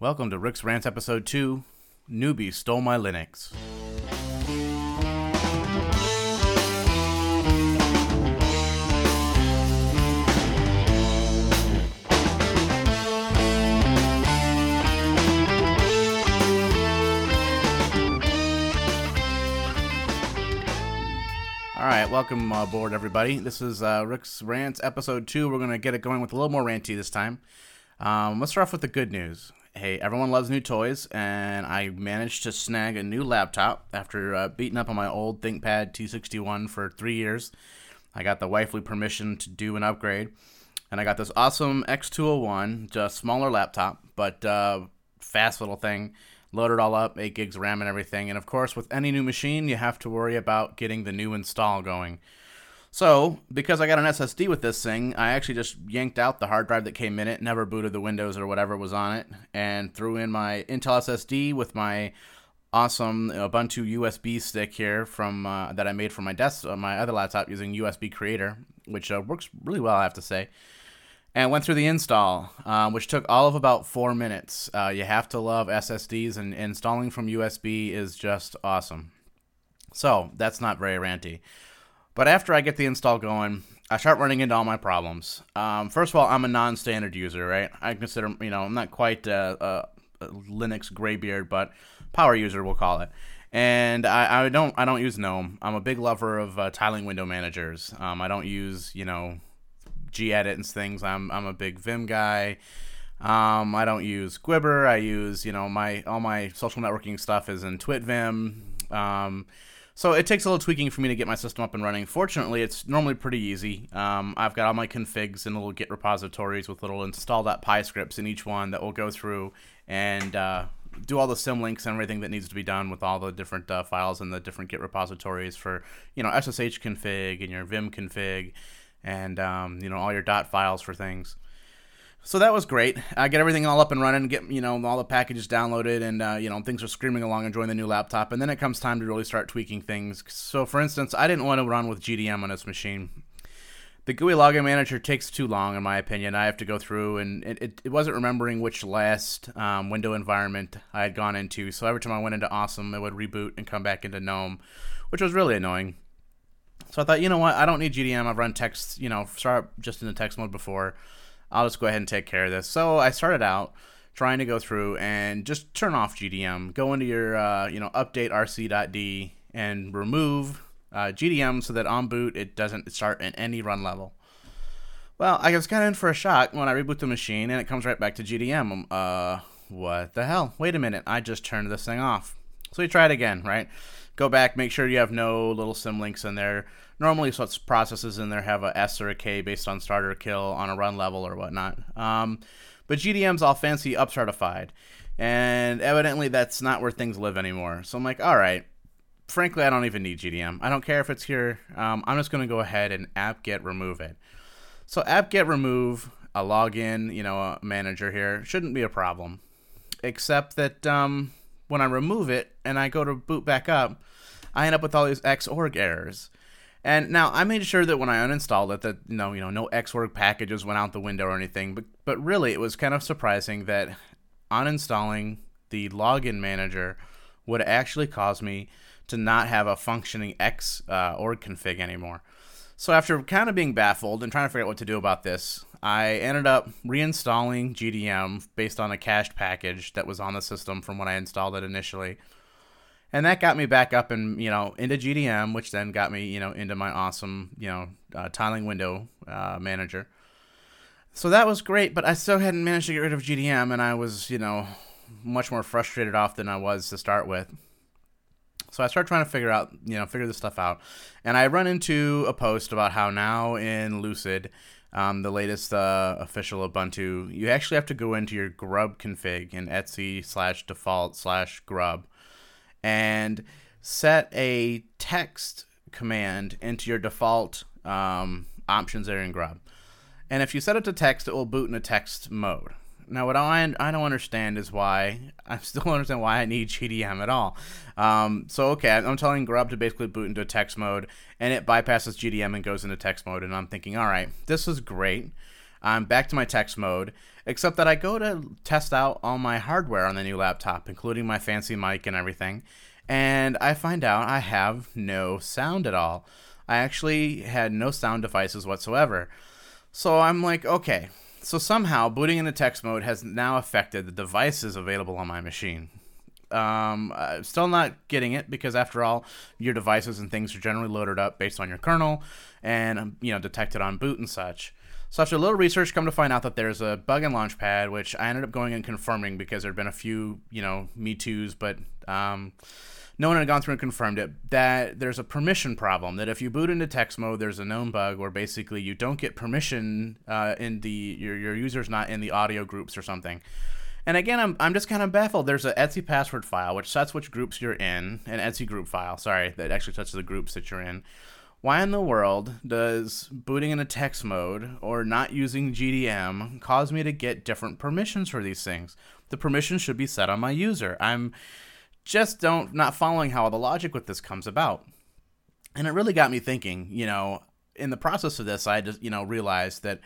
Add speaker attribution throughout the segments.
Speaker 1: Welcome to Rick's Rants Episode 2 Newbie Stole My Linux. All right, welcome aboard, everybody. This is uh, Rick's Rants Episode 2. We're going to get it going with a little more ranty this time. Um, let's start off with the good news. Hey, everyone loves new toys, and I managed to snag a new laptop after uh, beating up on my old ThinkPad T61 for three years. I got the wifely permission to do an upgrade, and I got this awesome X201, just smaller laptop, but uh, fast little thing. Loaded all up, 8 gigs RAM and everything. And of course, with any new machine, you have to worry about getting the new install going. So, because I got an SSD with this thing, I actually just yanked out the hard drive that came in it, never booted the Windows or whatever was on it, and threw in my Intel SSD with my awesome Ubuntu USB stick here from uh, that I made for my desk, uh, my other laptop using USB Creator, which uh, works really well, I have to say. And went through the install, uh, which took all of about four minutes. Uh, you have to love SSDs, and installing from USB is just awesome. So that's not very ranty. But after I get the install going, I start running into all my problems. Um, first of all, I'm a non-standard user, right? I consider, you know, I'm not quite a, a, Linux graybeard, but power user, we'll call it. And I, I don't I don't use GNOME. I'm a big lover of uh, tiling window managers. Um, I don't use you know gedit and things. I'm I'm a big Vim guy. Um, I don't use Gwibber. I use you know my all my social networking stuff is in TwitVim. Um, so it takes a little tweaking for me to get my system up and running. Fortunately, it's normally pretty easy. Um, I've got all my configs in little Git repositories with little install.py scripts in each one that will go through and uh, do all the symlinks and everything that needs to be done with all the different uh, files in the different Git repositories for you know SSH config and your Vim config and um, you know all your dot files for things. So that was great. I get everything all up and running, get you know all the packages downloaded, and uh, you know things are screaming along, and enjoying the new laptop. And then it comes time to really start tweaking things. So, for instance, I didn't want to run with GDM on this machine. The GUI login manager takes too long, in my opinion. I have to go through, and it, it, it wasn't remembering which last um, window environment I had gone into. So every time I went into Awesome, it would reboot and come back into GNOME, which was really annoying. So I thought, you know what? I don't need GDM. I've run text, you know, start just in the text mode before. I'll just go ahead and take care of this. So I started out trying to go through and just turn off GDM. Go into your, uh, you know, update rc.d and remove uh, GDM so that on boot it doesn't start in any run level. Well, I was kind of in for a shock when I reboot the machine and it comes right back to GDM. Uh, what the hell? Wait a minute. I just turned this thing off. So you try it again, right? Go back, make sure you have no little symlinks in there. Normally, such processes in there have a S or a K based on start or kill on a run level or whatnot. Um, but GDM's all fancy upstartified. And evidently, that's not where things live anymore. So I'm like, all right, frankly, I don't even need GDM. I don't care if it's here. Um, I'm just going to go ahead and apt-get remove it. So apt-get remove a login, you know, a manager here shouldn't be a problem, except that um, when I remove it and I go to boot back up, I end up with all these Xorg errors. And now I made sure that when I uninstalled it, that no, you know, no Xorg packages went out the window or anything. But but really, it was kind of surprising that uninstalling the login manager would actually cause me to not have a functioning X uh, org config anymore. So after kind of being baffled and trying to figure out what to do about this, I ended up reinstalling GDM based on a cached package that was on the system from when I installed it initially and that got me back up and you know into GDM, which then got me you know into my awesome you know uh, tiling window uh, manager. So that was great, but I still hadn't managed to get rid of GDM, and I was you know much more frustrated off than I was to start with. So I started trying to figure out you know figure this stuff out, and I run into a post about how now in Lucid. Um, the latest uh, official Ubuntu, you actually have to go into your grub config in etc slash default slash grub and set a text command into your default um, options there in Grub. And if you set it to text, it will boot in a text mode. Now, what I, I don't understand is why I still don't understand why I need GDM at all. Um, so okay, I'm telling Grub to basically boot into a text mode, and it bypasses GDM and goes into text mode. And I'm thinking, all right, this is great. I'm back to my text mode. Except that I go to test out all my hardware on the new laptop, including my fancy mic and everything, and I find out I have no sound at all. I actually had no sound devices whatsoever. So I'm like, okay. So somehow booting into text mode has now affected the devices available on my machine. Um, I'm still not getting it because after all, your devices and things are generally loaded up based on your kernel and um, you know detected on boot and such. So after a little research, come to find out that there's a bug in Launchpad, which I ended up going and confirming because there'd been a few you know me too's, but um, no one had gone through and confirmed it. That there's a permission problem. That if you boot into text mode, there's a known bug where basically you don't get permission uh, in the your your user's not in the audio groups or something. And again, I'm, I'm just kind of baffled. There's an etc password file which sets which groups you're in, an etc group file, sorry, that actually sets the groups that you're in. Why in the world does booting in a text mode or not using GDM cause me to get different permissions for these things? The permissions should be set on my user. I'm just don't not following how the logic with this comes about. And it really got me thinking, you know, in the process of this, I just, you know, realized that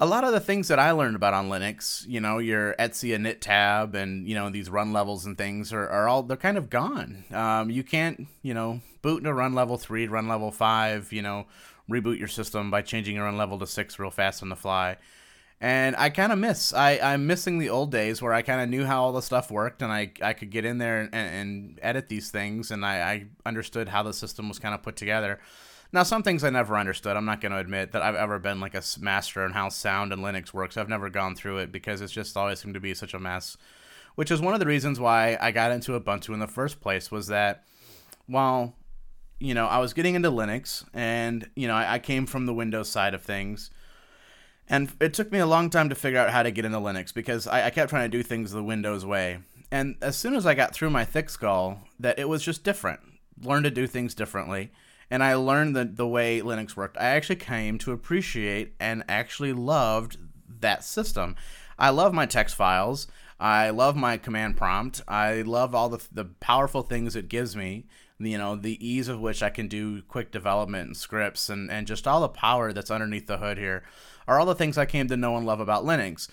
Speaker 1: a lot of the things that I learned about on Linux, you know, your etc init tab and, you know, these run levels and things are, are all, they're kind of gone. Um, you can't, you know, boot into run level three, run level five, you know, reboot your system by changing your run level to six real fast on the fly. And I kind of miss, I, I'm missing the old days where I kind of knew how all the stuff worked and I, I could get in there and, and edit these things and I, I understood how the system was kind of put together. Now, some things I never understood. I'm not going to admit that I've ever been like a master in how sound and Linux works. I've never gone through it because it's just always seemed to be such a mess. Which is one of the reasons why I got into Ubuntu in the first place was that while you know I was getting into Linux and you know I, I came from the Windows side of things. And it took me a long time to figure out how to get into Linux because I, I kept trying to do things the Windows way. And as soon as I got through my thick skull, that it was just different. Learn to do things differently and I learned the, the way Linux worked. I actually came to appreciate and actually loved that system. I love my text files. I love my command prompt. I love all the, the powerful things it gives me. You know, the ease of which I can do quick development and scripts and, and just all the power that's underneath the hood here are all the things I came to know and love about Linux.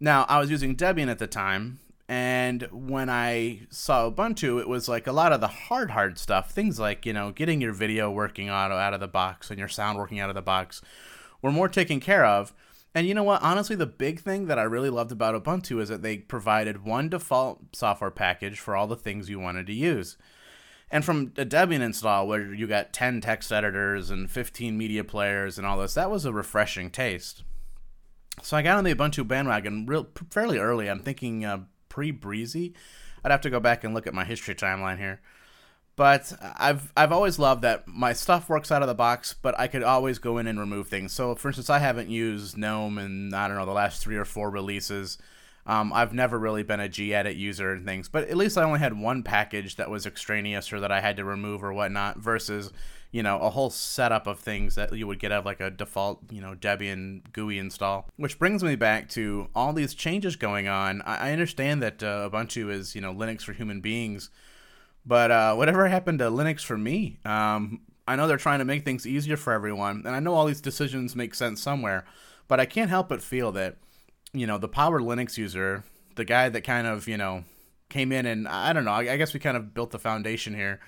Speaker 1: Now, I was using Debian at the time, and when I saw Ubuntu, it was like a lot of the hard, hard stuff. Things like, you know, getting your video working auto out of the box and your sound working out of the box were more taken care of. And you know what? Honestly, the big thing that I really loved about Ubuntu is that they provided one default software package for all the things you wanted to use. And from a Debian install, where you got 10 text editors and 15 media players and all this, that was a refreshing taste. So I got on the Ubuntu bandwagon real fairly early. I'm thinking uh, pre breezy. I'd have to go back and look at my history timeline here. But I've I've always loved that my stuff works out of the box, but I could always go in and remove things. So, for instance, I haven't used GNOME in I don't know the last three or four releases. Um, I've never really been a gedit user and things, but at least I only had one package that was extraneous or that I had to remove or whatnot. Versus you know, a whole setup of things that you would get out of like a default, you know, Debian GUI install. Which brings me back to all these changes going on. I, understand that uh, Ubuntu is, you know, Linux for human beings, but uh, whatever happened to Linux for me? Um, I know they're trying to make things easier for everyone, and I know all these decisions make sense somewhere, but I can't help but feel that, you know, the power Linux user, the guy that kind of, you know, came in and I don't know, I guess we kind of built the foundation here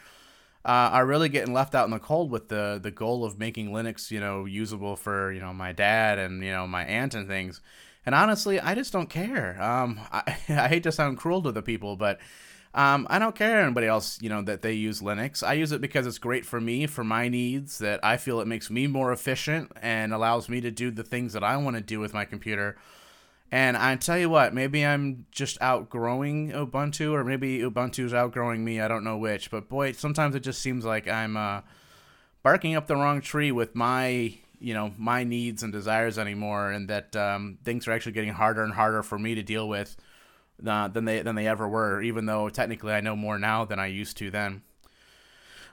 Speaker 1: uh, are really getting left out in the cold with the the goal of making Linux, you know, usable for you know my dad and you know my aunt and things. And honestly, I just don't care. Um, I, I hate to sound cruel to the people, but um, I don't care anybody else, you know, that they use Linux. I use it because it's great for me, for my needs. That I feel it makes me more efficient and allows me to do the things that I want to do with my computer and I tell you what, maybe I'm just outgrowing Ubuntu, or maybe Ubuntu's outgrowing me. I don't know which. But boy, sometimes it just seems like I'm uh, barking up the wrong tree with my, you know, my needs and desires anymore, and that um, things are actually getting harder and harder for me to deal with uh, than they than they ever were. Even though technically I know more now than I used to then.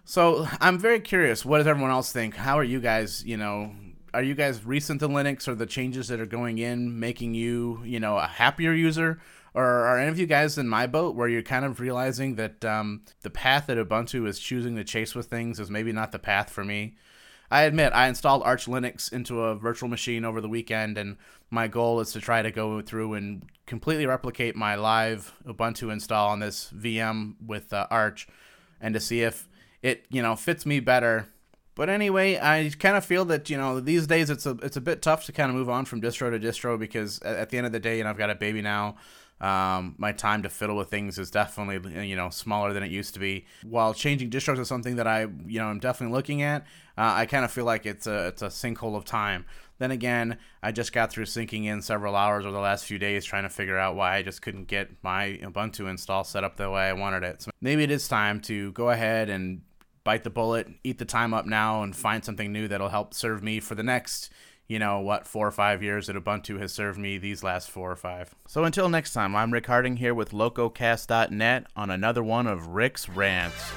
Speaker 1: So I'm very curious. What does everyone else think? How are you guys, you know, are you guys recent to Linux or the changes that are going in making you, you know, a happier user? Or are any of you guys in my boat where you're kind of realizing that um, the path that Ubuntu is choosing to chase with things is maybe not the path for me? I admit I installed Arch Linux into a virtual machine over the weekend, and my goal is to try to go through and completely replicate my live Ubuntu install on this VM with uh, Arch, and to see if it you know fits me better. But anyway, I kind of feel that you know these days it's a it's a bit tough to kind of move on from distro to distro because at, at the end of the day, you know I've got a baby now. Um, my time to fiddle with things is definitely you know smaller than it used to be. While changing distros is something that I you know I'm definitely looking at, uh, I kind of feel like it's a it's a sinkhole of time. Then again, I just got through sinking in several hours over the last few days trying to figure out why I just couldn't get my Ubuntu install set up the way I wanted it. So maybe it is time to go ahead and bite the bullet, eat the time up now, and find something new that'll help serve me for the next you know, what, four or five years that Ubuntu has served me these last four or five. So until next time, I'm Rick Harding here with LocoCast.net on another one of Rick's Rants.